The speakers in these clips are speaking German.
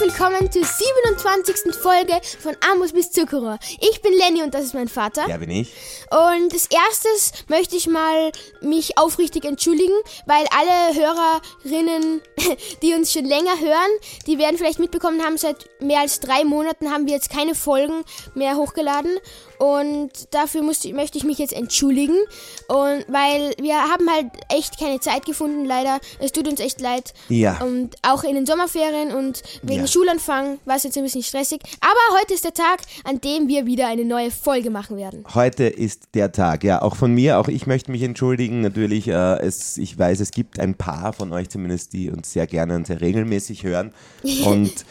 willkommen zur 27. Folge von Amos bis Zuckerer. Ich bin Lenny und das ist mein Vater. Ja, bin ich. Und als erstes möchte ich mal mich aufrichtig entschuldigen, weil alle Hörerinnen, die uns schon länger hören, die werden vielleicht mitbekommen haben, seit mehr als drei Monaten haben wir jetzt keine Folgen mehr hochgeladen. Und dafür musste, möchte ich mich jetzt entschuldigen. Und weil wir haben halt echt keine Zeit gefunden, leider. Es tut uns echt leid. Ja. Und auch in den Sommerferien und wegen Ja. Schulanfang war es jetzt ein bisschen stressig. Aber heute ist der Tag, an dem wir wieder eine neue Folge machen werden. Heute ist der Tag. Ja, auch von mir. Auch ich möchte mich entschuldigen. Natürlich, äh, es, ich weiß, es gibt ein paar von euch zumindest, die uns sehr gerne und sehr regelmäßig hören. Und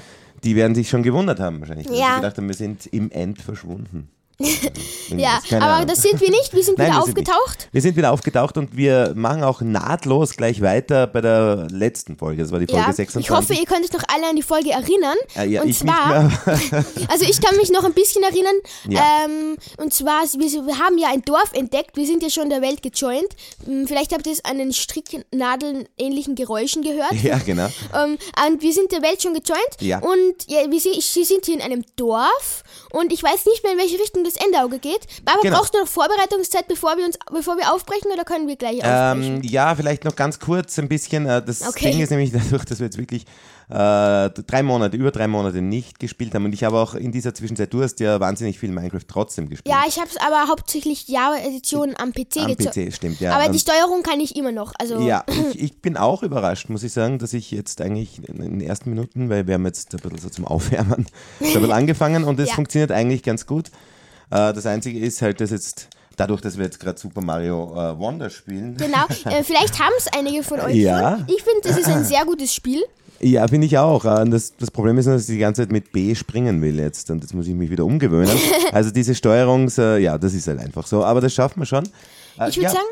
die werden sich schon gewundert haben wahrscheinlich. Ja. Sie gedacht haben, wir sind im End verschwunden. Ja, aber das sind wir nicht. Wir sind Nein, wieder wir sind aufgetaucht. Wir sind wieder aufgetaucht und wir machen auch nahtlos gleich weiter bei der letzten Folge. Das war die Folge Ja, 26. ich hoffe, ihr könnt euch noch alle an die Folge erinnern. Äh, ja, und ich zwar, also ich kann mich noch ein bisschen erinnern. Ja. Ähm, und zwar, wir, haben ja ein Dorf entdeckt. Wir sind ja schon der Welt gejoint. Hm, Vielleicht habt ihr es an den Stricknadeln ähnlichen Geräuschen gehört. ja, genau. Ähm, und wir sind der Welt schon gejoint. Ja. Und ja, wir, sind, wir sind hier in einem Dorf. Und ich weiß nicht mehr, in welche Richtung das Endeauge geht. Baba, Genau. brauchst du noch Vorbereitungszeit, bevor wir, uns, bevor wir aufbrechen oder können wir gleich aufbrechen? Ähm, ja, vielleicht noch ganz kurz ein bisschen. Äh, das Okay. Ding ist nämlich dadurch, dass wir jetzt wirklich äh, drei Monate, über drei Monate nicht gespielt haben. Und ich habe auch in dieser Zwischenzeit, du hast ja wahnsinnig viel Minecraft trotzdem gespielt. ja, ich habe es aber hauptsächlich Java-Edition am PC Am. PC, stimmt, ja. aber die Und- Steuerung kann ich immer noch. Also Ja, ich, ich bin auch überrascht, muss ich sagen, dass ich jetzt eigentlich in den ersten Minuten, weil wir haben jetzt ein bisschen so zum Aufwärmen so ein bisschen angefangen und es Ja. funktioniert eigentlich ganz gut. Äh, das Einzige ist halt, dass jetzt, dadurch, dass wir jetzt gerade Super Mario äh, Wonder spielen, genau. Äh, vielleicht haben es einige von euch Ja. schon. Ich finde, das ist ein sehr gutes Spiel. Ja, finde ich auch. Äh, Das, das Problem ist nur, dass ich die ganze Zeit mit B springen will jetzt und jetzt muss ich mich wieder umgewöhnen. Also diese Steuerungs, äh, ja, das ist halt einfach so. Aber das schaffen wir schon. Äh, Ich würde ja, sagen,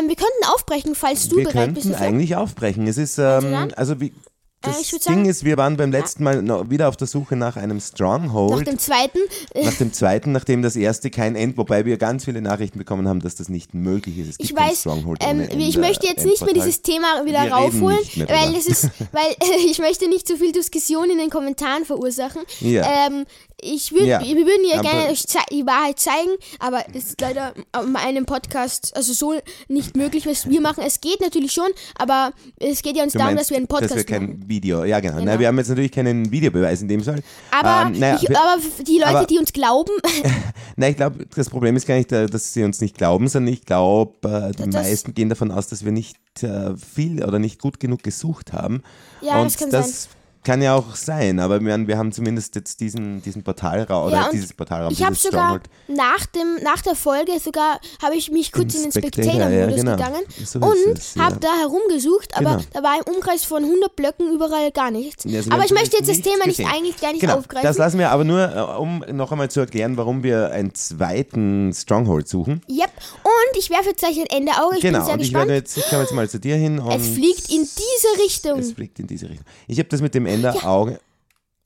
ähm, wir könnten aufbrechen, falls du wir bereit bist. könnten dafür. eigentlich aufbrechen. Es ist, ähm, dann? also wie, das Äh, ich würd Ding sagen- ist, wir waren beim letzten Mal wieder auf der Suche nach einem Nach Stronghold. dem zweiten. Äh, Nach dem zweiten, nachdem das erste kein End, wobei wir ganz viele Nachrichten bekommen haben, dass das nicht möglich ist. Es Ich weiß, Stronghold ähm, ohne ich Ende- möchte jetzt nicht mehr dieses Thema wieder Wir raufholen, weil es ist, weil ich möchte nicht zu viel Diskussion in den Kommentaren verursachen. Ja. Ähm, ich würd, Ja. Wir würden ja Aber- gerne euch die Wahrheit zeigen, aber es ist leider an einem Podcast also so nicht möglich, was wir machen. Es geht natürlich schon, aber es geht ja uns darum, meinst, dass wir einen Podcast Dass wir kein machen. Video, ja genau. Genau. Na, wir haben jetzt natürlich keinen Videobeweis in dem Fall. Aber, Ähm, naja, ich, aber die Leute, aber- die uns glauben, Nein, ich glaube, das Problem ist gar nicht, äh, dass sie uns nicht glauben, sondern ich glaube, äh, die Das- meisten gehen davon aus, dass wir nicht äh, viel oder nicht gut genug gesucht haben. Ja, Und das kann das kann ja auch sein, aber wir, wir haben zumindest jetzt diesen, diesen Portalraum Ja, oder dieses Portalraum, ich habe sogar Stronghold. nach, dem, nach der Folge sogar, habe ich mich kurz in den Spectator, ja, Spectator-Modus genau. gegangen So und ja. habe da herumgesucht, aber Genau. da war im Umkreis von 100 Blöcken überall gar nichts. Also aber ich möchte jetzt das Thema nicht gesehen. eigentlich gar nicht genau, aufgreifen. Das lassen wir aber nur, äh, um noch einmal zu erklären, warum wir einen zweiten Stronghold suchen. Yep. Und ich werfe jetzt gleich ein Ende Auge. Ich genau, bin sehr und ich gespannt. werde jetzt, ich komme jetzt mal zu dir hin und es fliegt in diese Richtung. es fliegt in diese Richtung. Ich habe das mit dem Enderauge,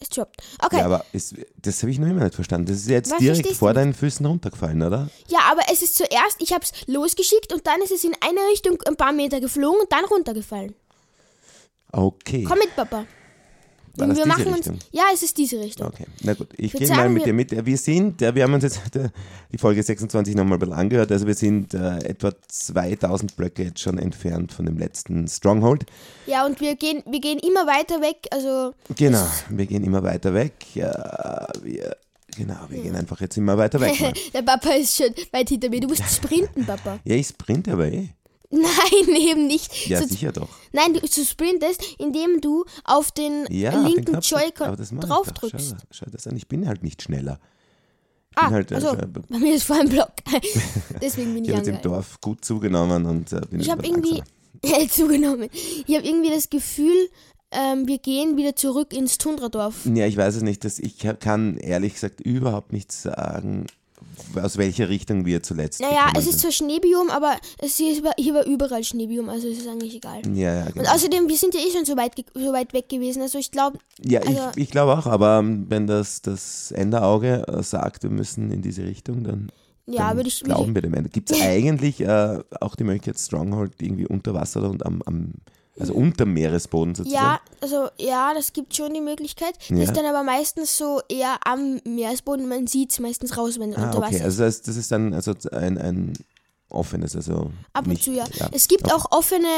Es droppt. Okay. ja, aber es, das habe ich noch immer nicht verstanden. Das ist jetzt Was direkt vor deinen Füßen runtergefallen, oder? Ja, aber es ist zuerst, ich habe es losgeschickt und dann ist es in eine Richtung ein paar Meter geflogen und dann runtergefallen. Okay. Komm mit, Papa. War das wir diese machen Richtung? uns. Ja, es ist diese Richtung. Okay, na gut. Ich gehe mal mit dir mit. Wir sind, wir haben uns jetzt die Folge 26 nochmal ein bisschen angehört. Also wir sind äh, etwa 2000 Blöcke jetzt schon entfernt von dem letzten Stronghold. Ja, und wir gehen, wir gehen immer weiter weg. Also Genau, wir gehen immer weiter weg. Ja, wir, genau, wir gehen einfach jetzt immer weiter weg. Mann. Der Papa ist schon weit hinter mir. Du musst sprinten, Papa. Ja, ich sprinte aber eh. Nein, eben nicht. Ja, so, sicher doch. nein, du, du sprintest, indem du auf den Ja, linken das Joy-Con draufdrückst. Schau, schau das an, ich bin halt nicht schneller. Ich bin Ah, halt, äh, also, schau, bei mir ist vor ein Block. Deswegen bin ich ich habe im. Dorf gut zugenommen und äh, bin Ich habe irgendwie langsamer. zugenommen. Ich habe irgendwie das Gefühl, ähm, wir gehen wieder zurück ins Tundradorf. Ja, ich weiß es nicht. Dass ich kann ehrlich gesagt überhaupt nicht sagen, aus welcher Richtung wir zuletzt Naja, es ist zwar Schneebiom, aber es hier, ist, hier war überall Schneebiom, also es ist eigentlich egal. Ja, ja, Und genau. außerdem, wir sind ja eh schon so weit, so weit weg gewesen. Also ich glaube, ja also- ich, ich glaube auch, aber ähm, wenn das, das Enderauge äh, sagt, wir müssen in diese Richtung, dann, ja, würde ich, glauben wir dem Ende. Gibt es eigentlich äh, auch die Möglichkeit, Stronghold irgendwie unter Wasser und am, am Also unter dem Meeresboden sozusagen? Ja, also ja, das gibt schon die Möglichkeit. Das Ja. ist dann aber meistens so eher am Meeresboden. Man sieht es meistens raus, wenn es Ah, unter Wasser okay, ist. also das, das ist dann also ein, ein offenes, also Ab und nicht, zu, ja. Es gibt okay. auch offene,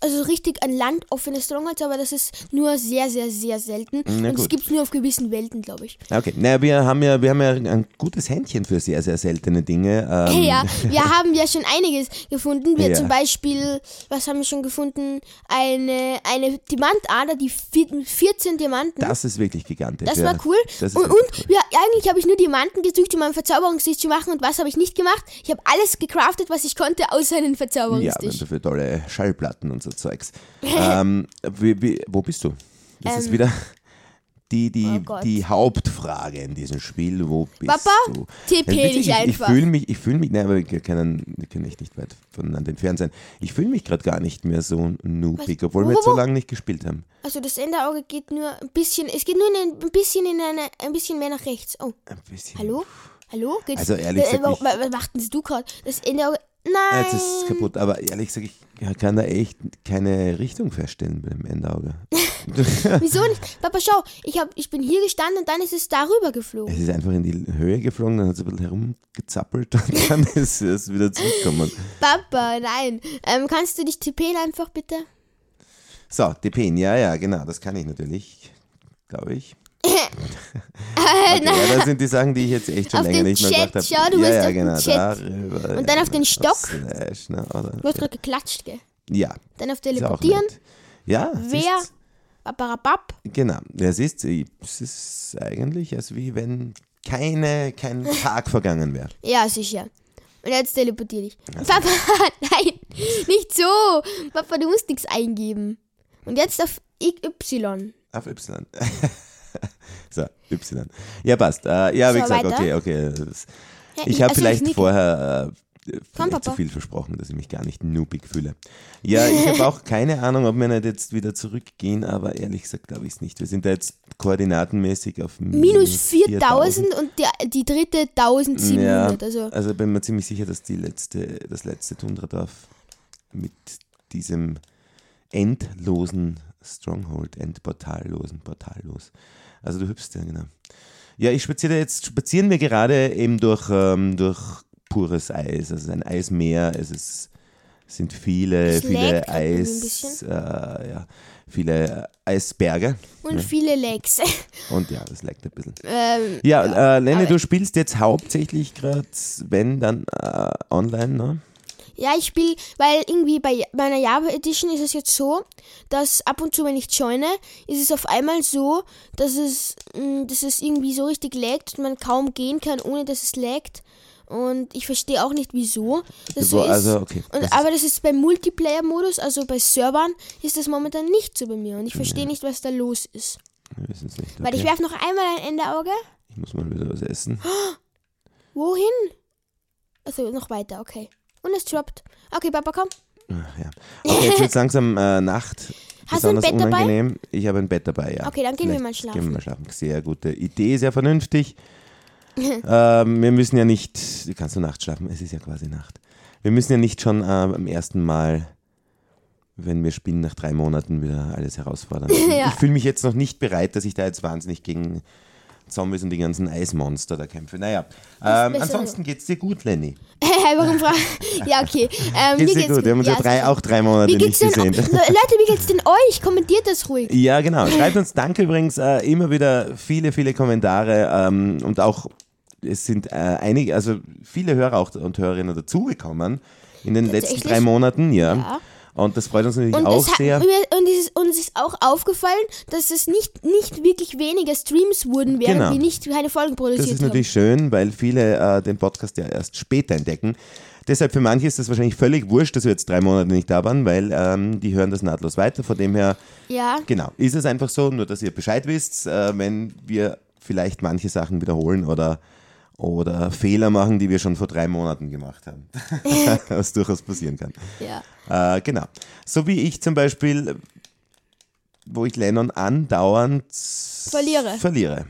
also richtig an Land offene Strongholds, aber das ist nur sehr, sehr, sehr selten. Na und es gibt es nur auf gewissen Welten, glaube ich. Okay, naja, wir haben ja, wir haben ja ein gutes Händchen für sehr, sehr seltene Dinge. Ähm, Ja, wir haben ja schon einiges gefunden. Wir Ja. zum Beispiel, was haben wir schon gefunden? Eine, eine Diamantader, die vier- 14 Diamanten. Das ist wirklich gigantisch. Das ja. war cool. Das und und ja, eigentlich habe ich nur Diamanten gesucht, um einen Verzauberungstisch zu machen. Und was habe ich nicht gemacht? Ich habe alles gecraftet, was ich konnte, außer einen Ja, Verzauberungstisch. dafür tolle Schallplatten und so Zeugs. ähm, wie, wie, wo bist du? Das ist Ähm, wieder die, die, oh die Hauptfrage in diesem Spiel. Wo bist Papa, du? TP Ja, dich ich, einfach. Ich fühle mich, ich fühle mich, nein, aber wir können, wir können echt nicht weit voneinander entfernt sein. Ich fühle mich gerade gar nicht mehr so noobig, obwohl Wo, wir jetzt so lange nicht gespielt haben. Also das Enderauge geht nur ein bisschen, es geht nur in, ein bisschen in eine, ein bisschen mehr nach rechts. Oh, Ein bisschen. hallo? Hallo? Geht's, Also ehrlich äh, gesagt, was machten Sie du gerade? Das Enderauge, Ja, nein. Jetzt ist es kaputt, aber ehrlich gesagt, ich kann da echt keine Richtung feststellen beim Endauge. Wieso nicht? Papa, schau, ich, hab, ich bin hier gestanden und dann ist es darüber geflogen. Es ist einfach in die Höhe geflogen, dann hat es ein bisschen herumgezappelt und dann ist es wieder zurückgekommen. Papa, nein. Ähm, kannst du dich tippen einfach bitte? So, die Pen, ja, ja, genau, das kann ich natürlich, glaube ich. Okay, ja, das sind die Sachen, die ich jetzt echt schon Auf länger nicht mehr Chat, gemacht habe. schau, du ja, musst ja, genau, darüber, Und dann auf den Stock. Slash, ne, oder, Du hast gerade geklatscht, gell? ja, Dann auf Teleportieren. Ja, Wer? Paparapap. Genau, es ist, es ist eigentlich, als wie wenn keine, kein Tag vergangen wäre. Ja, sicher. Und jetzt teleportier dich. Papa, nein, nicht so. Papa, du musst nichts eingeben. Und jetzt auf Y. Auf Y. so, Y. Ja, passt. Äh, ja, wie So, gesagt, weiter. okay, okay. Ich habe also vielleicht nicke. vorher äh, vielleicht zu viel versprochen, dass ich mich gar nicht noobig fühle. Ja, ich habe auch keine Ahnung, ob wir nicht jetzt wieder zurückgehen, aber ehrlich gesagt glaube ich es nicht. Wir sind da jetzt koordinatenmäßig auf Minus 4000 und die, die dritte 1700. Ja, Also, also bin mir ziemlich sicher, dass die letzte, das letzte Tundra-Dorf mit diesem endlosen Stronghold, endportallosen, portallos. Also du hüpfst ja, genau. Ja, ich spaziere jetzt, spazieren wir gerade eben durch, ähm, durch pures Eis. Also es ist ein Eismeer, es ist, sind viele, Es viele Eis, äh, ja, viele Eisberge. und viele Legs. Und ja, das leckt ein bisschen. ähm, Ja, äh, Lenny, du spielst jetzt hauptsächlich gerade, wenn dann äh, online, ne? Ja, ich spiele, weil irgendwie bei meiner Java Edition ist es jetzt so, dass ab und zu, wenn ich joine, ist es auf einmal so, dass es, mh, dass es irgendwie so richtig laggt und man kaum gehen kann, ohne dass es laggt. Und ich verstehe auch nicht, wieso das so Wo- ist. also, okay. Und, Das aber das ist beim Multiplayer-Modus, also bei Servern, ist das momentan nicht so bei mir. Und ich verstehe nicht, was da los ist. Wir wissen es nicht. Weil ich Okay. werfe noch einmal ein Enderauge. ich muss mal wieder was essen. Wohin? Also noch weiter, okay. Und es droppt. Okay, Papa, komm. Ach, ja. Okay, jetzt wird langsam äh, Nacht. Hast du ein Bett dabei? unangenehm. Ich habe ein Bett dabei, ja. Okay, dann gehen wir Vielleicht mal schlafen. Gehen wir mal schlafen. Sehr gute Idee, sehr vernünftig. ähm, wir müssen ja nicht, kannst du nachts schlafen? Es ist ja quasi Nacht. Wir müssen ja nicht schon äh, beim ersten Mal, wenn wir spielen, nach drei Monaten wieder alles herausfordern. Ja. Ich fühle mich jetzt noch nicht bereit, dass ich da jetzt wahnsinnig gegen Zombies und die ganzen Eismonster da kämpfe. Naja, ähm, ansonsten geht's dir gut, Lenny. Warum fra- Ja, okay. Ähm, Geht's dir gut? Wir haben uns ja, drei, sicher. auch drei Monate geht's nicht gesehen. Le- Leute, wie geht's denn euch? Kommentiert das ruhig. Ja, genau. Schreibt uns danke übrigens äh, immer wieder viele, viele Kommentare ähm, und auch es sind äh, einige, also viele Hörer auch und Hörerinnen dazugekommen in den letzten drei Monaten, ja. Ja. Und das freut uns natürlich Und, auch es hat, sehr. und es ist, uns ist auch aufgefallen, dass es nicht, nicht wirklich weniger Streams wurden, während Genau. wir nicht keine Folgen Das produziert ist haben. natürlich schön, weil viele äh, den Podcast ja erst später entdecken. Deshalb für manche ist das wahrscheinlich völlig wurscht, dass wir jetzt drei Monate nicht da waren, weil ähm, die hören das nahtlos weiter. Von dem her, Ja, genau, ist es einfach so, nur dass ihr Bescheid wisst, äh, wenn wir vielleicht manche Sachen wiederholen oder, oder Fehler machen, die wir schon vor drei Monaten gemacht haben. Was durchaus passieren kann. ja. Äh, genau. So wie ich zum Beispiel, wo ich Lennon andauernd Verliere. verliere.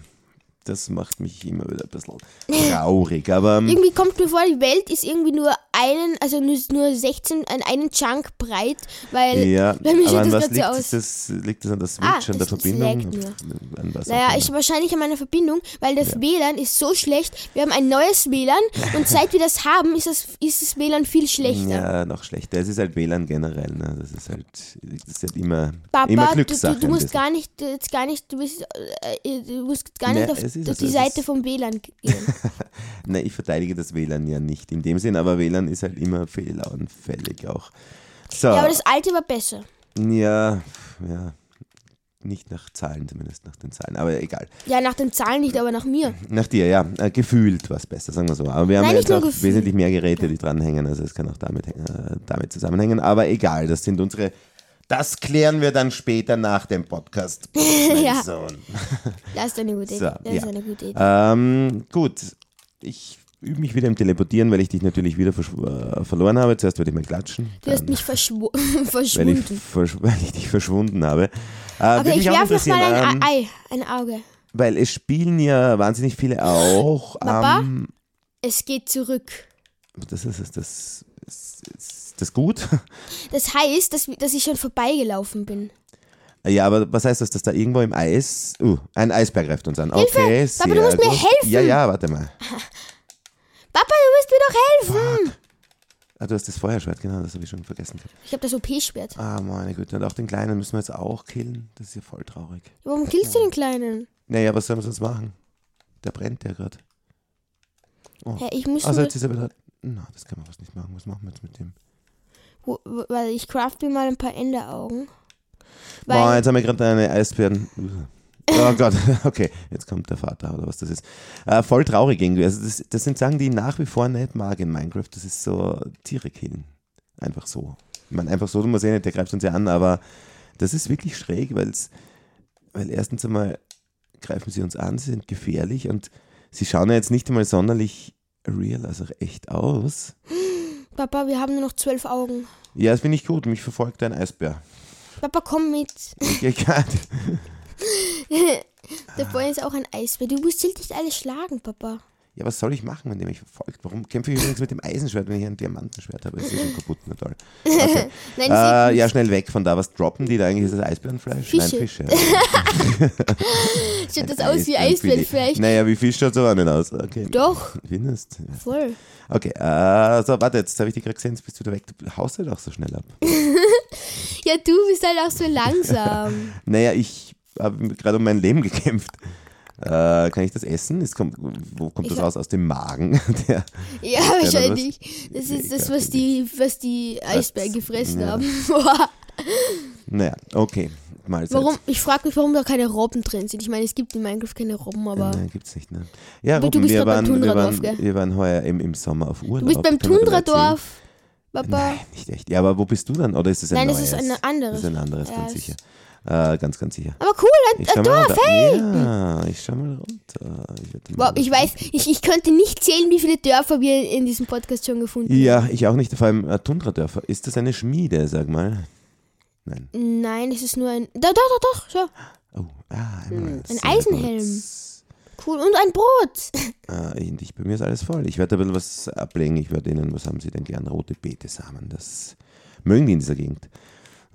Das macht mich immer wieder ein bisschen traurig. Aber Irgendwie kommt mir vor, die Welt ist irgendwie nur einen, also nur, nur 16, an einen Chunk breit, weil Ja, bei mir an das was so liegt aus. Das, liegt das an der Switch, Ah, an der Verbindung? An Naja, ich wahrscheinlich an meiner Verbindung, weil das WLAN ist so schlecht. Wir haben ein neues WLAN und seit wir das haben, ist das, ist das WLAN viel schlechter. Ja, noch schlechter. Es ist halt WLAN generell. Ne? Das ist halt, das ist halt immer, Papa, immer du, Glückssache. du, du ein musst gar nicht, jetzt gar nicht, du bist, äh, du musst gar nicht auf, es ist auf also, die Seite vom WLAN gehen. Nein, ich verteidige das WLAN ja nicht in dem Sinn, aber WLAN ist halt immer fehleranfällig auch. So, Ja, aber das alte war besser. ja, ja, nicht nach Zahlen zumindest, nach den Zahlen, aber egal. Ja, nach den Zahlen nicht, aber nach mir. Nach dir, ja, äh, gefühlt war es besser, sagen wir so. Aber wir haben ja jetzt auch gefühlt. wesentlich mehr Geräte, die dranhängen, also es kann auch damit, äh, damit zusammenhängen, aber egal, das sind unsere, das klären wir dann später nach dem Podcast. Ja. Sohn. Das ist eine gute Idee. So, das ist ja. eine gute Idee. Ähm, gut, ich übe mich wieder im Teleportieren, weil ich dich natürlich wieder äh, verloren habe. Zuerst wollte ich mal klatschen, Du hast mich verschw weil, ich verschwunden. versch weil ich dich verschwunden habe. Äh, würde Okay, ich werfe noch mal ein ähm, Ei, ein Auge. weil es spielen ja wahnsinnig viele auch. Papa? am- Es geht zurück. das ist, ist das, ist, ist das gut? Das heißt, dass, dass ich schon vorbeigelaufen bin. Ja, aber was heißt das, dass da irgendwo im Eis, uh, ein Eisberg greift uns an. Okay, sehr Papa, du musst mir gut. helfen. Ja, ja, warte mal. Papa, du musst mir doch helfen. Ah, du hast das Feuerschwert, genau, das habe ich schon vergessen. Ich habe das OP-Schwert. Ah, meine Güte, und auch den Kleinen müssen wir jetzt auch killen. Das ist ja voll traurig. Warum killst du den Kleinen? Naja, was sollen wir sonst machen? Der brennt ja gerade. Ja, ich muss Also jetzt ist er wieder. Na, das kann man fast nicht machen. Was machen wir jetzt mit dem? Weil ich craft mir mal ein paar Enderaugen. Boah, jetzt haben wir gerade eine Eisbären. Oh Gott, okay, jetzt kommt der Vater oder was das ist. Äh, voll traurig irgendwie. Also das, das sind Sachen, die ich nach wie vor nicht mag in Minecraft. Das ist so Tiere killen. Einfach so. Ich meine, einfach so, du musst eh nicht, der greift uns ja an, aber das ist wirklich schräg, weil's, weil erstens einmal greifen sie uns an, sie sind gefährlich und sie schauen ja jetzt nicht einmal sonderlich real, also echt aus. Papa, wir haben nur noch zwölf Augen. Ja, das finde ich gut. Mich verfolgt ein Eisbär. Papa, komm mit. Kann, Da vorne ist auch ein Eisbär. Du musst halt nicht alles schlagen, Papa. Ja, was soll ich machen, wenn der mich verfolgt? Warum kämpfe ich übrigens mit dem Eisenschwert, wenn ich ein Diamantenschwert habe? Das ist ja schon kaputt, na toll. Okay. Nein, Äh, ja, schnell weg von da. Was droppen die da eigentlich? Ist das Eisbärenfleisch? Fische. Nein, Fische. sieht das aus wie Eisbärenfilet. Eisbärfleisch. Naja, wie Fisch schaut so auch nicht aus. Okay. Doch, Findest? Voll. Okay, äh, so, warte, jetzt habe ich dich gerade gesehen, jetzt bist du wieder weg. Du haust halt auch so schnell ab. Ja, du bist halt auch so langsam. Naja, ich habe gerade um mein Leben gekämpft. Äh, kann ich das essen? Es kommt, wo kommt das Ich- raus? Aus dem Magen? Der, Ja, was? wahrscheinlich. Das ist das, was die, was die Eisbären gefressen ja. haben. naja, okay. Mahlzeit. warum? Ich frage mich, warum da keine Robben drin sind. Ich meine, es gibt in Minecraft keine Robben, aber. Nein, gibt's nicht, ne? Ja, Aber bist wir, waren, wir, waren, gell? wir waren heuer im, im Sommer auf Urlaub. Du bist beim das? Tundradorf, Papa. Nein, nicht echt. Ja, aber wo bist du dann? Oder ist es ein Nein, das neues? ist ein anderes. Das ist ein anderes, Ja, ganz es- sicher. Äh, ganz, ganz sicher. Aber cool, ein, schau ein Dorf, hey! Ja, ich schau mal runter. Ich, Wow, ich weiß, ich, ich könnte nicht zählen, wie viele Dörfer wir in diesem Podcast schon gefunden Ja, ich auch nicht. Vor allem äh, Tundradörfer. Ist das eine Schmiede, sag mal? Nein. haben. Nein, es ist nur ein. Da, doch, doch, doch, so. Oh, ah, einmal. ein Eisenhelm. Cool. Und ein Brot. Ah, ich, bei mir ist alles voll. Ich werde ein bisschen was ablegen. Ich werde Ihnen, was haben Sie denn gern? Rote Betesamen. Das mögen die in dieser Gegend.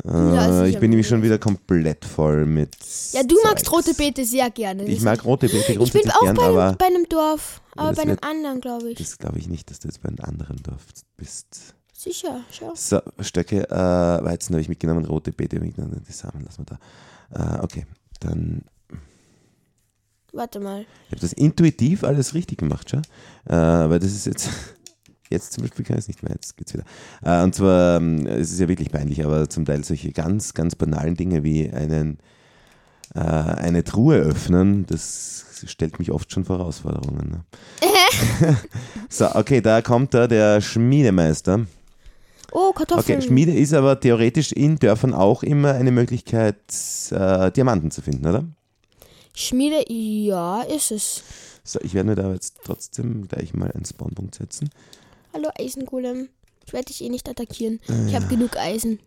Äh, Ja, sicher ich bin nämlich schon wieder komplett voll mit. Ja, du magst Zeugs. rote Beete sehr gerne. Ich mag rote Beete Ich bin grundsätzlich auch gern, bei einem, aber bei einem Dorf, aber bei einem anderen, glaube ich. das glaube ich nicht, dass du jetzt bei einem anderen Dorf bist. Sicher, schau. So, Stöcke, äh, Weizen habe ich mitgenommen, rote Beete mitgenommen, die Samen lassen wir da. Äh, okay, dann Warte mal. Ich habe das intuitiv alles richtig gemacht, schon. Äh, aber das ist jetzt, jetzt zum Beispiel kann ich es nicht mehr, jetzt geht's wieder. Äh, und zwar, ähm, es ist ja wirklich peinlich, aber zum Teil solche ganz, ganz banalen Dinge wie einen, äh, eine Truhe öffnen, das stellt mich oft schon vor Herausforderungen. Ne? so, okay, da kommt da der Schmiedemeister. Oh, Kartoffeln. Okay, Schmiede ist aber theoretisch in Dörfern auch immer eine Möglichkeit, äh, Diamanten zu finden, oder? Schmiede, ja, ist es. So, ich werde mir da jetzt trotzdem gleich mal einen Spawnpunkt setzen. Hallo Eisengolem. Ich werde dich eh nicht attackieren. Ich habe genug Eisen.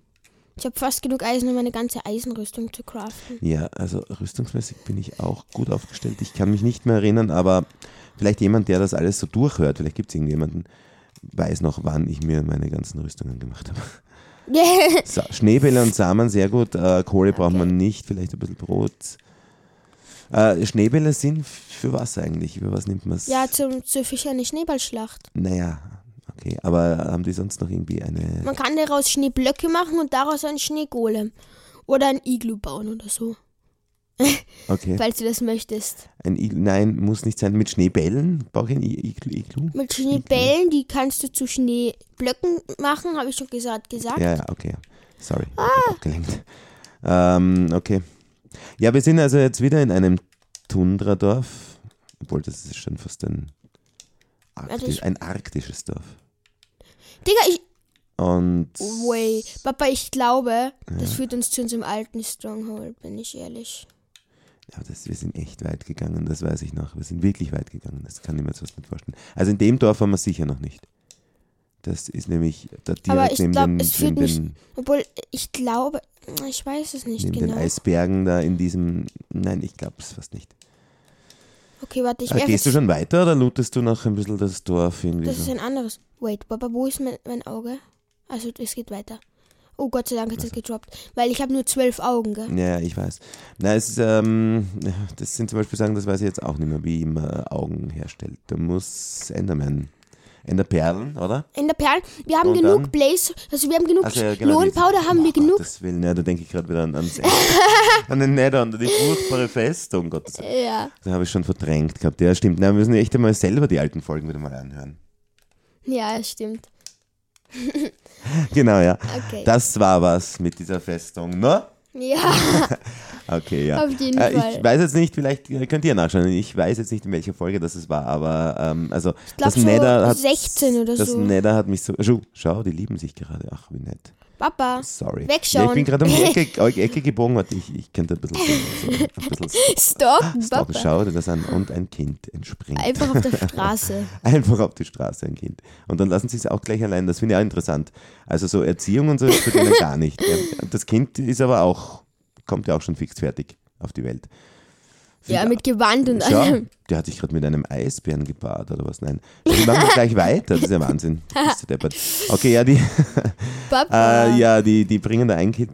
Ich habe fast genug Eisen, um meine ganze Eisenrüstung zu craften. Ja, also rüstungsmäßig bin ich auch gut aufgestellt. Ich kann mich nicht mehr erinnern, aber vielleicht jemand, der das alles so durchhört, vielleicht gibt es irgendjemanden, weiß noch, wann ich mir meine ganzen Rüstungen gemacht habe. So, Schneebälle und Samen, sehr gut. Äh, Kohle braucht man nicht, vielleicht ein bisschen Brot. Äh, Schneebälle sind für was eigentlich? Für was nimmt man es? ja, zum, zur Fischer eine Schneeballschlacht. Naja, okay. Aber haben die sonst noch irgendwie eine. Man kann daraus Schneeblöcke machen und daraus einen Schneegolem. Oder ein Iglu bauen oder so. Okay. Falls du das möchtest. Ein Iglu, nein, muss nicht sein. Mit Schneebällen? Brauche ich ein Iglu? Iglu? Mit Schneebällen, die kannst du zu Schneeblöcken machen, habe ich schon gesagt. gesagt. Ja, ja, okay. Sorry, hab abgelenkt. Ähm, okay. Ja, wir sind also jetzt wieder in einem Tundradorf. Obwohl, das ist schon fast ein, Arktis, ein arktisches Dorf. Digga, ich. Und Way. Papa, ich glaube, das führt uns zu unserem alten Stronghold, bin ich ehrlich. ja, das, wir sind echt weit gegangen, das weiß ich noch. Wir sind wirklich weit gegangen, das kann ich mir fast nicht vorstellen. Also in dem Dorf waren wir sicher noch nicht. Das ist nämlich da direkt Aber ich neben, glaub, den, es führt den, Obwohl, ich glaube, ich weiß es nicht neben genau. den Eisbergen da in diesem. Nein, ich glaube es fast nicht. Okay, warte, ich werfe gehst du schon weiter oder lootest du noch ein bisschen das Dorf irgendwie? Das ist so? ein anderes. Wait, Papa, wo ist mein, mein Auge? Also, es geht weiter. Oh, Gott sei Dank hat es gedroppt. Weil ich habe nur zwölf Augen, gell? Ja, ich weiß. Na, es ist, ähm, das sind zum Beispiel Sachen, das weiß ich jetzt auch nicht mehr, wie man Augen herstellt. Da muss Enderman, Enderperlen, oder? In der Perl, wir haben Und genug dann? Blaze, also wir haben genug Also, ja, genau, Lohnpowder, haben wir Oh, genug. Gottes Willen, ja, da denke ich gerade wieder an, ans an den Nether, an die furchtbare Festung. Gottes Willen. Ja. Da habe ich schon verdrängt gehabt. Ja, stimmt. Na, wir müssen echt einmal selber die alten Folgen wieder mal anhören. Ja, das stimmt. Genau, ja. Okay. Das war was mit dieser Festung, ne? ja, Okay, ja. auf jeden Äh, Fall. ich weiß jetzt nicht, vielleicht könnt ihr nachschauen. Ich weiß jetzt nicht, in welcher Folge das es war, aber ähm, also glaub, das so Nether hat 16 oder das so. Nether hat mich so. Schau, schau, die lieben sich gerade. Ach, wie nett. Papa, Sorry. Wegschauen. Ja, ich bin gerade um die Ecke, Ecke gebogen. Warte, ich, ich könnte ein bisschen, so, so, ein bisschen stalken, Stop, Papa. schau dir das an. Und ein Kind entspringt. Einfach auf der Straße. Einfach auf die Straße ein Kind. Und dann lassen sie es auch gleich allein. Das finde ich auch interessant. Also so Erziehung und so ist für denen gar nicht. Das Kind ist aber auch, kommt ja auch schon fix fertig auf die Welt. ja, mit Gewand und Schau, allem. der hat sich gerade mit einem Eisbären gepaart oder was? Nein. Die machen wir gleich weiter. Das ist ja Wahnsinn. Bist du deppert. Okay, ja, die, äh, ja, die, die bringen da ein Kind,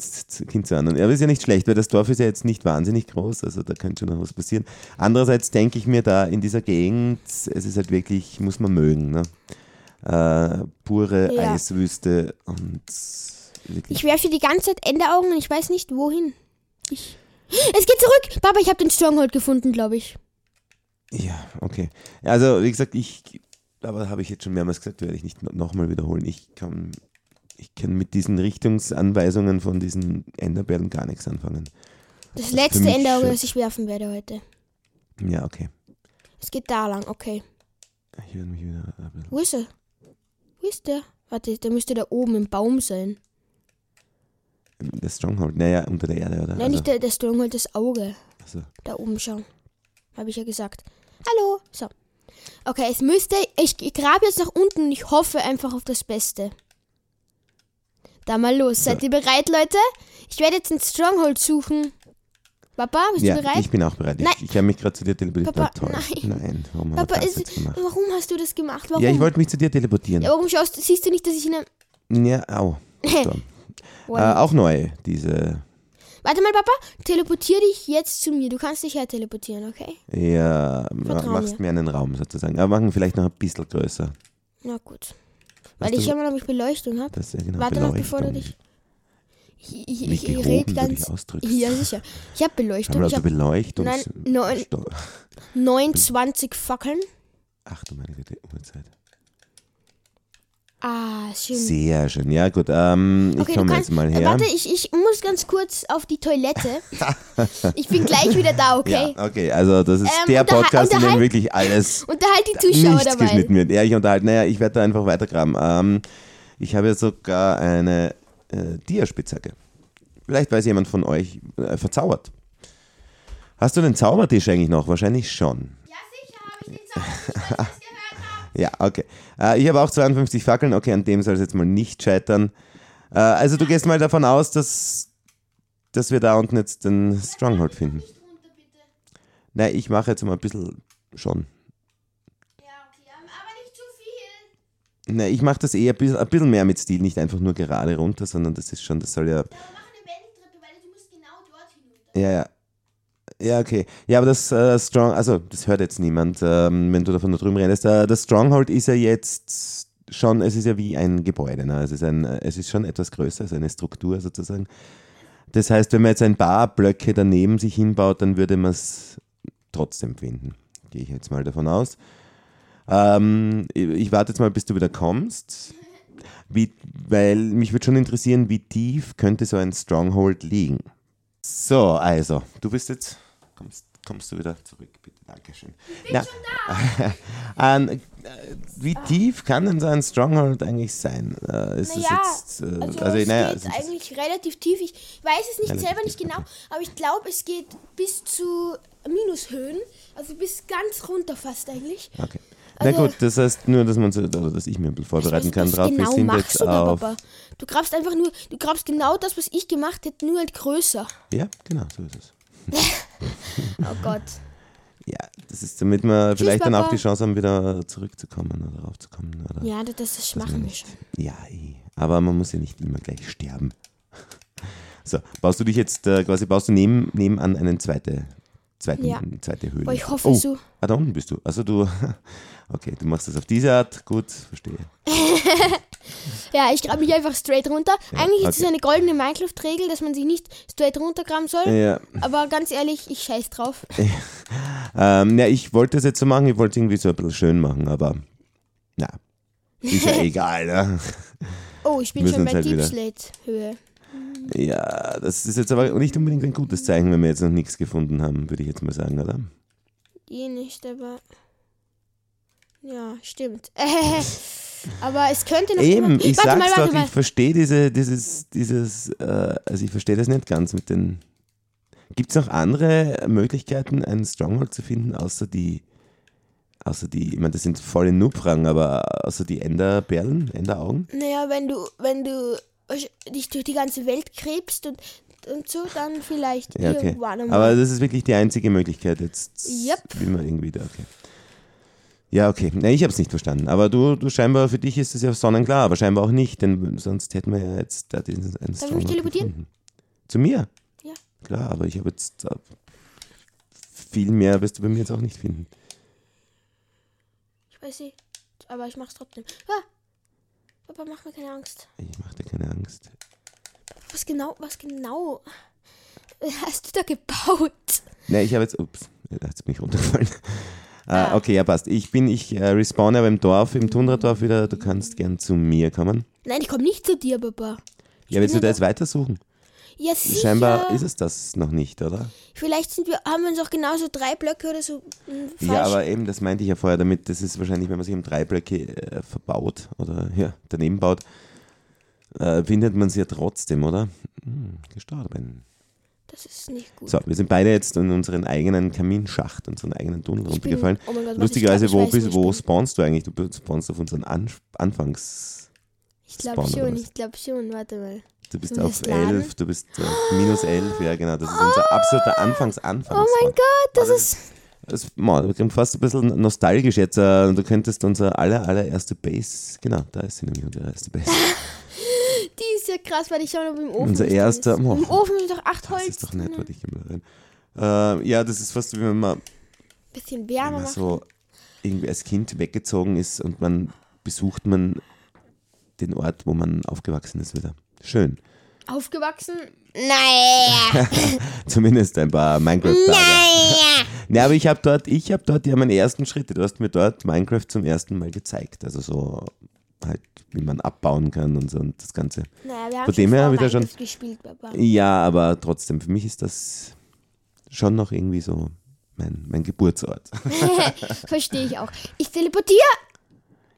kind zu anderen. Aber ist ja nicht schlecht, weil das Dorf ist ja jetzt nicht wahnsinnig groß. Also da könnte schon noch was passieren. Andererseits denke ich mir da in dieser Gegend, es ist halt wirklich, muss man mögen. Ne? Äh, pure Ja. Eiswüste und wirklich. Ich werfe die ganze Zeit Enderaugen und ich weiß nicht wohin. Ich. Es geht zurück! Papa, ich habe den Stronghold gefunden, glaube ich. Ja, okay. Also, wie gesagt, ich, aber habe ich jetzt schon mehrmals gesagt, werde ich nicht no- nochmal wiederholen. Ich kann, ich kann mit diesen Richtungsanweisungen von diesen Enderperlen gar nichts anfangen. Das ist für letzte Enderauge, das ich werfen werde heute. Ja, okay. Es geht da lang, okay. Ich werde mich wieder. Wo ist er? Wo ist der? Warte, der müsste da oben im Baum sein. Das Stronghold, naja, unter der Erde, oder? Nein, also, nicht der, der Stronghold, das Auge. also, Da oben schauen. Habe ich ja gesagt. Hallo. So. Okay, es müsste. Ich grabe jetzt nach unten und ich hoffe einfach auf das Beste. Da mal los. Seid ihr bereit, Leute? Ich werde jetzt ein Stronghold suchen. Papa, bist ja, du bereit? ich bin auch bereit. Nein. Ich, ich habe mich gerade zu dir teleportiert. Papa, toll. nein. Nein, warum Papa, ich ist, warum hast du das gemacht? Warum? Ja, ich wollte mich zu dir teleportieren. Ja, warum schaust du, siehst du nicht, dass ich in einem. Ja, au. Äh, auch neu, diese. Warte mal, Papa, teleportier dich jetzt zu mir. Du kannst dich her teleportieren, okay? Ja, Vertrau machst mir. mir einen Raum sozusagen. Aber machen vielleicht noch ein bisschen größer. Na gut. Weil ich immer noch nicht Beleuchtung habe. ja genau Warte noch, bevor du dich. Ich, ich, Nicht ich, ich gehoben, red du ganz. ausdrückst. Ja, sicher. Ich habe Beleuchtung. Ich ob du habe Beleuchtung. Nein, neun- 29 Fackeln. Ach du meine Güte, Uhrzeit. Ah, schön. Sehr schön. Ja, gut. Ähm, ich Okay, komme jetzt mal äh, her. Warte, ich, ich muss ganz kurz auf die Toilette. ich bin gleich wieder da, okay? Ja, okay. Also, das ist Ähm, der Podcast, in dem wirklich alles Unterhalt die Zuschauer nichts dabei. geschnitten wird. Ja, ich unterhalte. Naja, ich werde da einfach weitergraben. Ähm, ich habe jetzt sogar eine äh, Diaspitzhacke. Vielleicht weiß jemand von euch äh, verzaubert. Hast du den Zaubertisch eigentlich noch? Wahrscheinlich schon. Ja, sicher habe ich den Zauber, gehört habe. Ja, okay. Äh, ich habe auch 52 Fackeln. Okay, an dem soll es jetzt mal nicht scheitern. Äh, also du gehst mal davon aus, dass, dass wir da unten jetzt den Stronghold finden. Nein, ich mache jetzt mal ein bisschen schon. Ja, okay, aber nicht zu viel. Na, ich mache das eher ein bisschen, ein bisschen mehr mit Stil, nicht einfach nur gerade runter, sondern das ist schon, das soll ja. Ja, aber mach eine Wendeltreppe, weil du musst genau dort hinunter. Ja, ja. Ja, okay. Ja, aber das äh, Strong, also das hört jetzt niemand, ähm, wenn du davon da drüben redest. Äh, das Stronghold ist ja jetzt schon, es ist ja wie ein Gebäude, ne? es, ist ein, es ist schon etwas größer, es ist eine Struktur sozusagen. Das heißt, wenn man jetzt ein paar Blöcke daneben sich hinbaut, dann würde man es trotzdem finden. Gehe ich jetzt mal davon aus. Ähm, ich warte jetzt mal, bis du wieder kommst. Wie, weil mich würde schon interessieren, wie tief könnte so ein Stronghold liegen. So, also, du bist jetzt. Kommst, kommst du wieder zurück, bitte? Dankeschön. Ich bin schon da. ähm, äh, wie tief kann denn so ein Stronghold eigentlich sein? Äh, ist es Naja, jetzt, äh, also, also, es naja, geht eigentlich relativ tief. Ich weiß es nicht selber nicht tief, genau, okay. aber ich glaube, es geht bis zu Minushöhen. Also bis ganz runter fast eigentlich. Okay. Na Also- gut, das heißt nur, dass man so, oder dass ich mir ein bisschen vorbereiten kann drauf. Genau Wir sind machst jetzt du da, auf. Papa. Du grabst einfach nur, du grabst genau das, was ich gemacht hätte, nur halt größer. Ja, genau, so ist es. Oh Gott. Ja, das ist, damit wir vielleicht dann auch Papa. die Chance haben, wieder zurückzukommen oder raufzukommen. Oder Ja, das, das machen wir schon. Ja, eh. aber man muss ja nicht immer gleich sterben. So, baust du dich jetzt äh, quasi, baust du neben, nebenan eine zweite, zweiten, Ja. zweite Höhle? Boah, ich hoffe oh, so. Ah, da unten bist du. Also du, okay, du machst das auf diese Art, gut, verstehe. Ja, ich grabe mich einfach straight runter. Eigentlich ist es okay. eine goldene Minecraft-Regel, dass man sich nicht straight runtergraben soll. Ja, Aber ganz ehrlich, ich scheiß drauf. ähm, ja, ich wollte das jetzt so machen, ich wollte es irgendwie so ein bisschen schön machen, aber na, ist ja egal, ne? Oh, ich bin schon bei halt Deep Slate-Höhe. Ja, das ist jetzt aber nicht unbedingt ein gutes Zeichen, wenn wir jetzt noch nichts gefunden haben, würde ich jetzt mal sagen, oder? Die nicht, aber. Ja, stimmt. aber es könnte noch. Eben, ich warte sag's mal, warte doch, mal. ich verstehe diese, dieses, dieses, äh, also ich verstehe das nicht ganz mit den. Gibt es noch andere Möglichkeiten, einen Stronghold zu finden, außer die, außer die, ich meine, das sind volle Noob-Fragen, aber außer die Enderperlen, Enderaugen? Naja, wenn du, wenn du dich durch die ganze Welt krebst und, und so, dann vielleicht Ja, okay. irgendwann einmal. Aber das ist wirklich die einzige Möglichkeit jetzt. Yep. Will man irgendwie da, okay. Ja, okay. Nee, ich habe es nicht verstanden. Aber du, du scheinbar, für dich ist es ja sonnenklar, aber scheinbar auch nicht, denn sonst hätten wir ja jetzt da diesen einen Darf ich mich teleportieren? gefunden. Zu mir? Ja. Klar, aber ich habe jetzt viel mehr wirst du bei mir jetzt auch nicht finden. Ich weiß nicht, aber ich mach's trotzdem. Ah, Papa, mach mir keine Angst. Ich mache dir keine Angst. Was genau, was genau hast du da gebaut? Nee, ich habe jetzt, ups, da hat mich runtergefallen. Ah. Ah, okay, ja, passt. Ich bin, ich äh, respawne aber im Dorf, im Tundradorf wieder. Du kannst gern zu mir kommen. Nein, ich komme nicht zu dir, Papa. Ja, willst du da jetzt weitersuchen? Ja, sicher. Scheinbar ist es das noch nicht, oder? Vielleicht sind wir, haben wir uns auch genauso drei Blöcke oder so hm, falsch. Ja, aber eben, das meinte ich ja vorher damit, das ist wahrscheinlich, wenn man sich um drei Blöcke äh, verbaut oder ja, daneben baut, äh, findet man sie ja trotzdem, oder? Hm, gestorben. Das ist nicht gut. So, wir sind beide jetzt in unseren eigenen Kaminschacht, unseren eigenen Tunnel Ich bin- runtergefallen. oh mein Gott, Lustigerweise, wo, glaub, weiß, bist, wo wo spawnst du eigentlich? Du spawnst auf unseren An Anfangs... Ich glaube schon, ich glaube schon. Warte mal. Du bist auf willst laden? 11, du bist äh, minus 11, ja genau, das ist unser absoluter Anfangs-Anfangs. Oh mein Gott, das Aber ist. Das, man, klingt fast ein bisschen nostalgisch jetzt. Äh, du könntest unser aller, allererste Base, genau, da ist sie nämlich unsere erste Base. Ja krass, weil ich schon im Ofen. Unser erster- Ist. Im Ofen ist doch acht Holz. Das ist doch nett, warte ich mal rein. Äh, ja, das ist fast wie wenn man, Bisschen wärmer machen. so irgendwie als Kind weggezogen ist und man besucht man den Ort, wo man aufgewachsen ist wieder. Schön. Aufgewachsen? Naja. Zumindest ein paar Minecraft-Tage. naja. Ne, aber ich habe dort, ich habe dort ja meine ersten Schritte. Du hast mir dort Minecraft zum ersten Mal gezeigt. Also so halt, wie man abbauen kann und so und das Ganze. Naja, wir haben Von dem her wieder schon- gespielt, Papa. Ja, aber trotzdem, für mich ist das schon noch irgendwie so mein, mein Geburtsort. Verstehe ich auch. Ich teleportiere.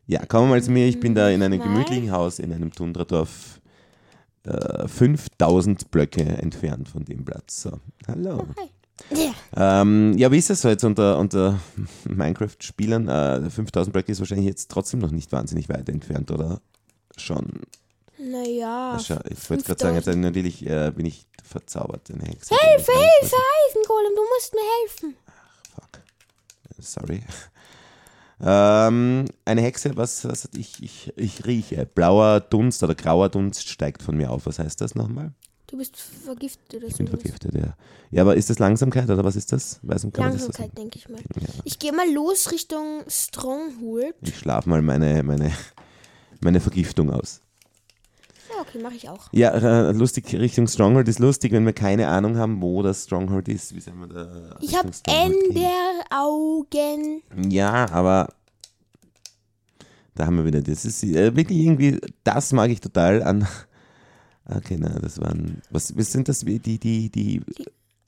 Ja, komm mal zu mir. Ich bin da in einem Mal. gemütlichen Haus in einem Tundradorf. Äh, 5000 Blöcke entfernt von dem Platz. So, hallo. Hi. Ja. Ähm, ja, wie ist das so jetzt unter, unter Minecraft-Spielern? Äh, 5000 Blöcke ist wahrscheinlich jetzt trotzdem noch nicht wahnsinnig weit entfernt, oder? Schon. Naja. Ach, ich wollte gerade sagen, jetzt natürlich äh, bin ich verzaubert. Eine Hexe. Hilfe, Hilfe, Eisengolem, du musst mir helfen. Fuck. Sorry. Ähm, eine Hexe, was, was ich, ich, ich rieche. Blauer Dunst oder grauer Dunst steigt von mir auf. Was heißt das nochmal? Du bist vergiftet oder Ich bin sowas. vergiftet, ja. Ja, aber ist das Langsamkeit oder was ist das? Weiß nicht, Langsamkeit, sagen? denke ich mal. Ja. Ich gehe mal los Richtung Stronghold. Ich schlafe mal meine, meine, meine Vergiftung aus. Ja, okay, mache ich auch. Ja, äh, lustig, Richtung Stronghold ist lustig, wenn wir keine Ahnung haben, wo das Stronghold ist. Wie soll man da Ich habe? Enderaugen. Ja, aber da haben wir wieder, das ist äh, wirklich irgendwie, das mag ich total an. Okay, na, das waren, was, was sind das, die, die, die, die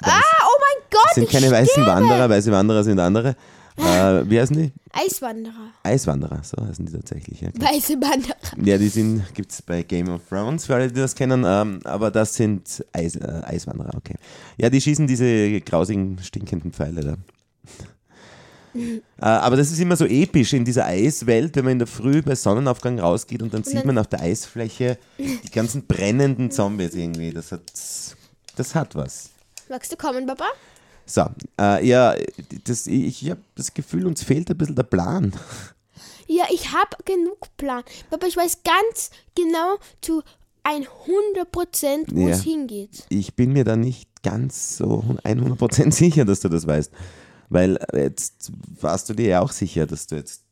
Ah, oh mein Gott, das sind keine weißen. Wanderer, weiße Wanderer sind andere. Äh, wie heißen die? Eiswanderer. Eiswanderer, so heißen die tatsächlich. Ja, okay. Weiße Wanderer. ja die sind, gibt es bei Game of Thrones, für alle, die das kennen, ähm, aber das sind Eis, äh, Eiswanderer, okay. Ja, die schießen diese grausigen, stinkenden Pfeile da. Äh, aber das ist immer so episch in dieser Eiswelt, wenn man in der Früh bei Sonnenaufgang rausgeht und dann sieht man auf der Eisfläche die ganzen brennenden Zombies irgendwie. Das hat, das hat was. Magst du kommen, Papa? So, äh, ja, das, ich, ich habe das Gefühl, uns fehlt ein bisschen der Plan. Ja, ich habe genug Plan. Papa, ich weiß ganz genau zu 100 Prozent, wo Ja. es hingeht. Ich bin mir da nicht ganz so 100% sicher, dass du das weißt. Weil äh, jetzt warst du dir ja auch sicher, dass du jetzt.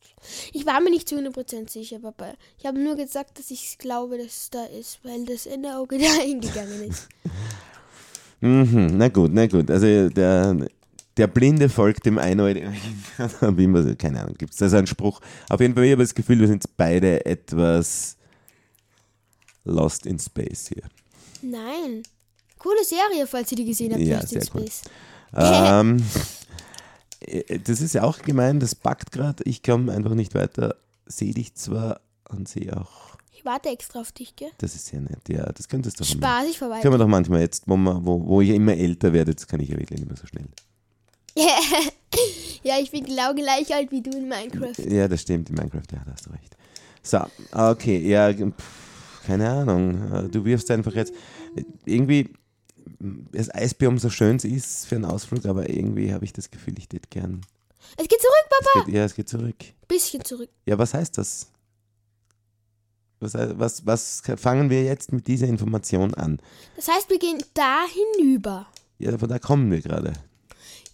Ich war mir nicht zu 100 Prozent sicher, Papa. Ich habe nur gesagt, dass ich glaube, dass es da ist, weil das Enderauge da hingegangen ist. Mhm, na gut, na gut. Also der, der Blinde folgt dem Einäugigen. Wie immer, keine Ahnung, gibt es da so einen Spruch. Auf jeden Fall, ich habe das Gefühl, wir sind beide etwas lost in space hier. Nein. Coole Serie, falls ihr die gesehen habt. Ja, Lost in sehr cool. Space. Ähm, äh, das ist ja auch gemein, das packt gerade. Ich komme einfach nicht weiter. Sehe dich zwar und sehe auch. Ich warte extra auf dich, gell? Das ist sehr nett. Ja, das könntest du doch. Spaß, ich vorbei. Können wir doch manchmal jetzt, wo, man, wo, wo ich immer älter werde, jetzt kann ich ja wirklich nicht mehr so schnell. ja, ich bin genau gleich alt wie du in Minecraft. Ja, das stimmt, in Minecraft, ja, da hast du recht. So, okay, ja, pff, keine Ahnung. Äh, Du wirfst einfach jetzt irgendwie das Eisbiom so schön es ist für einen Ausflug, aber irgendwie habe ich das Gefühl, ich hätte gern. Es geht zurück, Es Papa. geht, ja, es geht zurück. Bisschen zurück. Ja, was heißt das? Was, was, was fangen wir jetzt mit dieser Information an? Das heißt, wir gehen da hinüber. Ja, von da kommen wir gerade.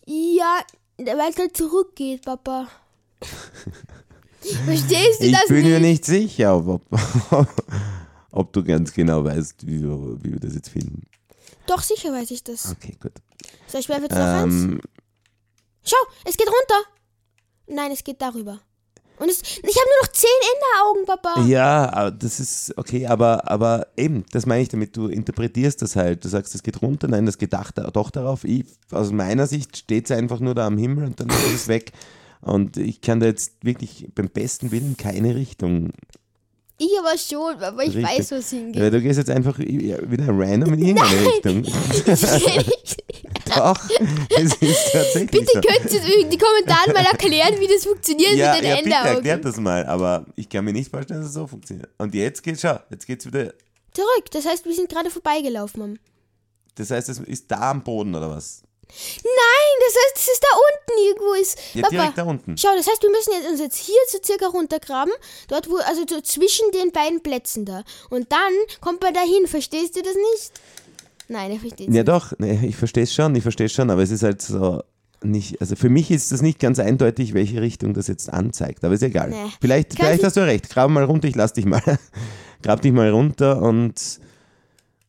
Ja, weil es halt zurückgeht, Papa. Verstehst du Ich das bin nicht? mir nicht sicher, ob, ob, ob du ganz genau weißt, wie wir, wie wir das jetzt finden. Doch, sicher weiß ich das. Okay, gut. Soll ich werfen jetzt noch eins? Ähm, Schau, es geht runter. Nein, es geht darüber. Und es, ich habe nur noch zehn Enderaugen, Papa. ja, das ist okay, aber, aber eben, das meine ich damit, du interpretierst das halt. Du sagst, das geht runter, nein, das geht doch, doch darauf. Ich, aus meiner Sicht steht es einfach nur da am Himmel und dann ist es weg. Und ich kann da jetzt wirklich beim besten Willen keine Richtung. Ich aber schon, aber ich Richtig. weiß, wo es hingeht. Weil du gehst jetzt einfach wieder random in irgendeine Richtung. Doch, es ist tatsächlich Bitte so. könnt ihr in die Kommentare mal erklären, wie das funktioniert Ja, mit den ja bitte erklärt das mal, aber ich kann mir nicht vorstellen, dass es so funktioniert. Und jetzt geht's, schau, jetzt geht's wieder, Zurück, das heißt, wir sind gerade vorbeigelaufen. Das heißt, es ist da am Boden oder was? Nein, das heißt, es ist da unten irgendwo ist. Ja, Papa, direkt da unten. Schau, das heißt, wir müssen jetzt uns jetzt hier so circa runtergraben, dort wo, also so zwischen den beiden Plätzen da. Und dann kommt man dahin, verstehst du das nicht? Nein, er versteht Ja doch, nee, ich verstehe es schon, ich verstehe es schon, aber es ist halt so nicht, also für mich ist das nicht ganz eindeutig, welche Richtung das jetzt anzeigt, aber ist egal. Nee. Vielleicht, Kann vielleicht ich- hast du recht, grab mal runter, ich lass dich mal. grab dich mal runter und,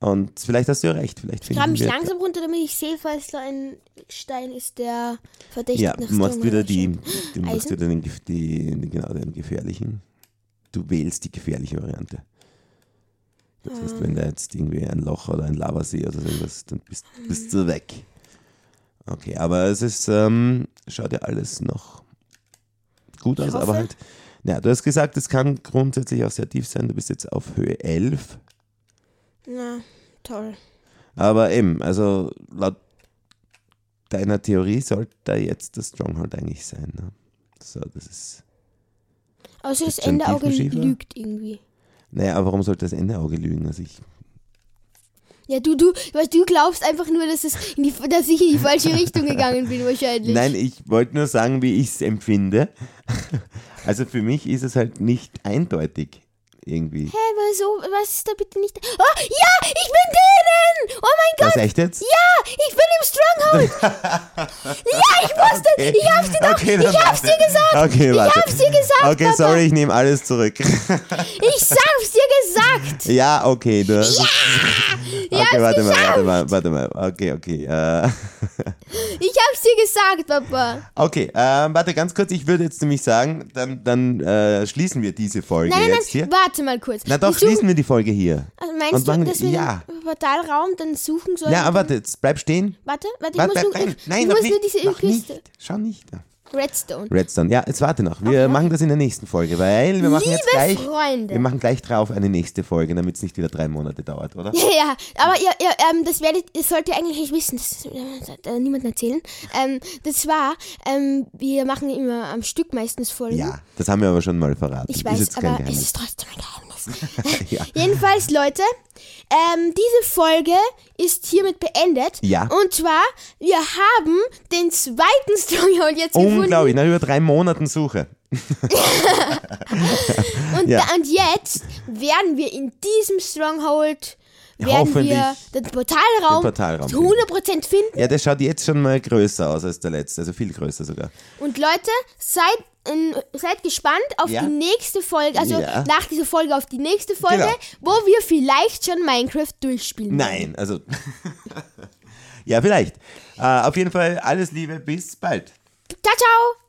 und vielleicht hast du ja recht, vielleicht Ich grabe mich langsam runter, damit ich sehe, falls da ein Stein ist, der verdächtig Ja, nach du machst wieder die, du machst wieder den, die, genau, den gefährlichen. Du wählst die gefährliche Variante. Das heißt, wenn da jetzt irgendwie ein Loch oder ein Lavasee oder so ist, dann bist, bist du weg. Okay, aber es ist, ähm, schaut ja alles noch gut Ich aus, aber halt, ja, du hast gesagt, es kann grundsätzlich auch sehr tief sein, du bist jetzt auf Höhe 11, Na, toll. aber eben, also laut deiner Theorie sollte da jetzt das Stronghold eigentlich sein. Ne? So, das ist. Außer das Enderauge tiefenschiefer? lügt irgendwie. Naja, aber warum sollte das Endeauge lügen? Also ich, Ja, du, du, weil du glaubst einfach nur, dass, es die, dass ich in die falsche Richtung gegangen bin, wahrscheinlich. Nein, ich wollte nur sagen, wie ich es empfinde. Also für mich ist es halt nicht eindeutig irgendwie. Hä, aber so, was ist da bitte nicht. Oh, ja, ich bin drinnen! Oh mein Gott! Was, echt jetzt? Ja, ich bin im Stronghold! ja, ich wusste, Okay. ich hab's dir doch, Okay, ich hab's warte. dir gesagt! Okay, ich warte. hab's dir gesagt, Okay, Papa. sorry, ich nehme alles zurück. Ich hab's dir gesagt! ja, okay. Du hast es- Ich okay, warte mal, warte mal, warte mal. Okay, okay. Äh, Ich hab's dir gesagt, Papa. okay, äh, warte ganz kurz. Ich würde jetzt nämlich sagen, dann, dann äh, schließen wir diese Folge Nein, nein, jetzt hier. nein, warte mal kurz. Na doch, suchen- schließen wir die Folge hier. Also meinst Und du, machen- dass wir ja. den Portalraum dann suchen sollen? Ja, aber warte, jetzt bleib stehen. Warte, warte, ich Warte, muss, bleib, nur, nein, ich nein, muss noch nur nicht. diese nicht. Kiste. Schau nicht. Redstone. Redstone. Ja, jetzt warte noch. Wir machen das in der nächsten Folge, weil wir machen jetzt Liebe gleich, Freunde. wir machen gleich drauf eine nächste Folge, damit es nicht wieder drei Monate dauert, oder? Ja, ja, aber ihr, ihr, ähm, das werdet, ihr sollt ihr eigentlich nicht wissen, das äh, äh, niemandem erzählen. Ähm, das war, ähm, wir machen immer am Stück meistens Folgen. Ja, das haben wir aber schon mal verraten. Ich ist weiß, jetzt kein aber es ist trotzdem ein Geheimnis. ja. Jedenfalls, Leute, ähm, diese Folge ist hiermit beendet. Ja. Und zwar, wir haben den zweiten Stronghold jetzt gefunden. Unglaublich, nach über drei Monaten Suche. Und, Ja. da, und jetzt werden wir in diesem Stronghold werden wir den Portalraum, den Portalraum zu 100% finden. Ja, der schaut jetzt schon mal größer aus als der letzte, also viel größer sogar. Und Leute, seid, ähm, seid gespannt auf Ja. die nächste Folge, also Ja. nach dieser Folge auf die nächste Folge, Genau. wo wir vielleicht schon Minecraft durchspielen. Nein, also. ja, vielleicht. Äh, auf jeden Fall alles Liebe, bis bald. Ciao, ciao!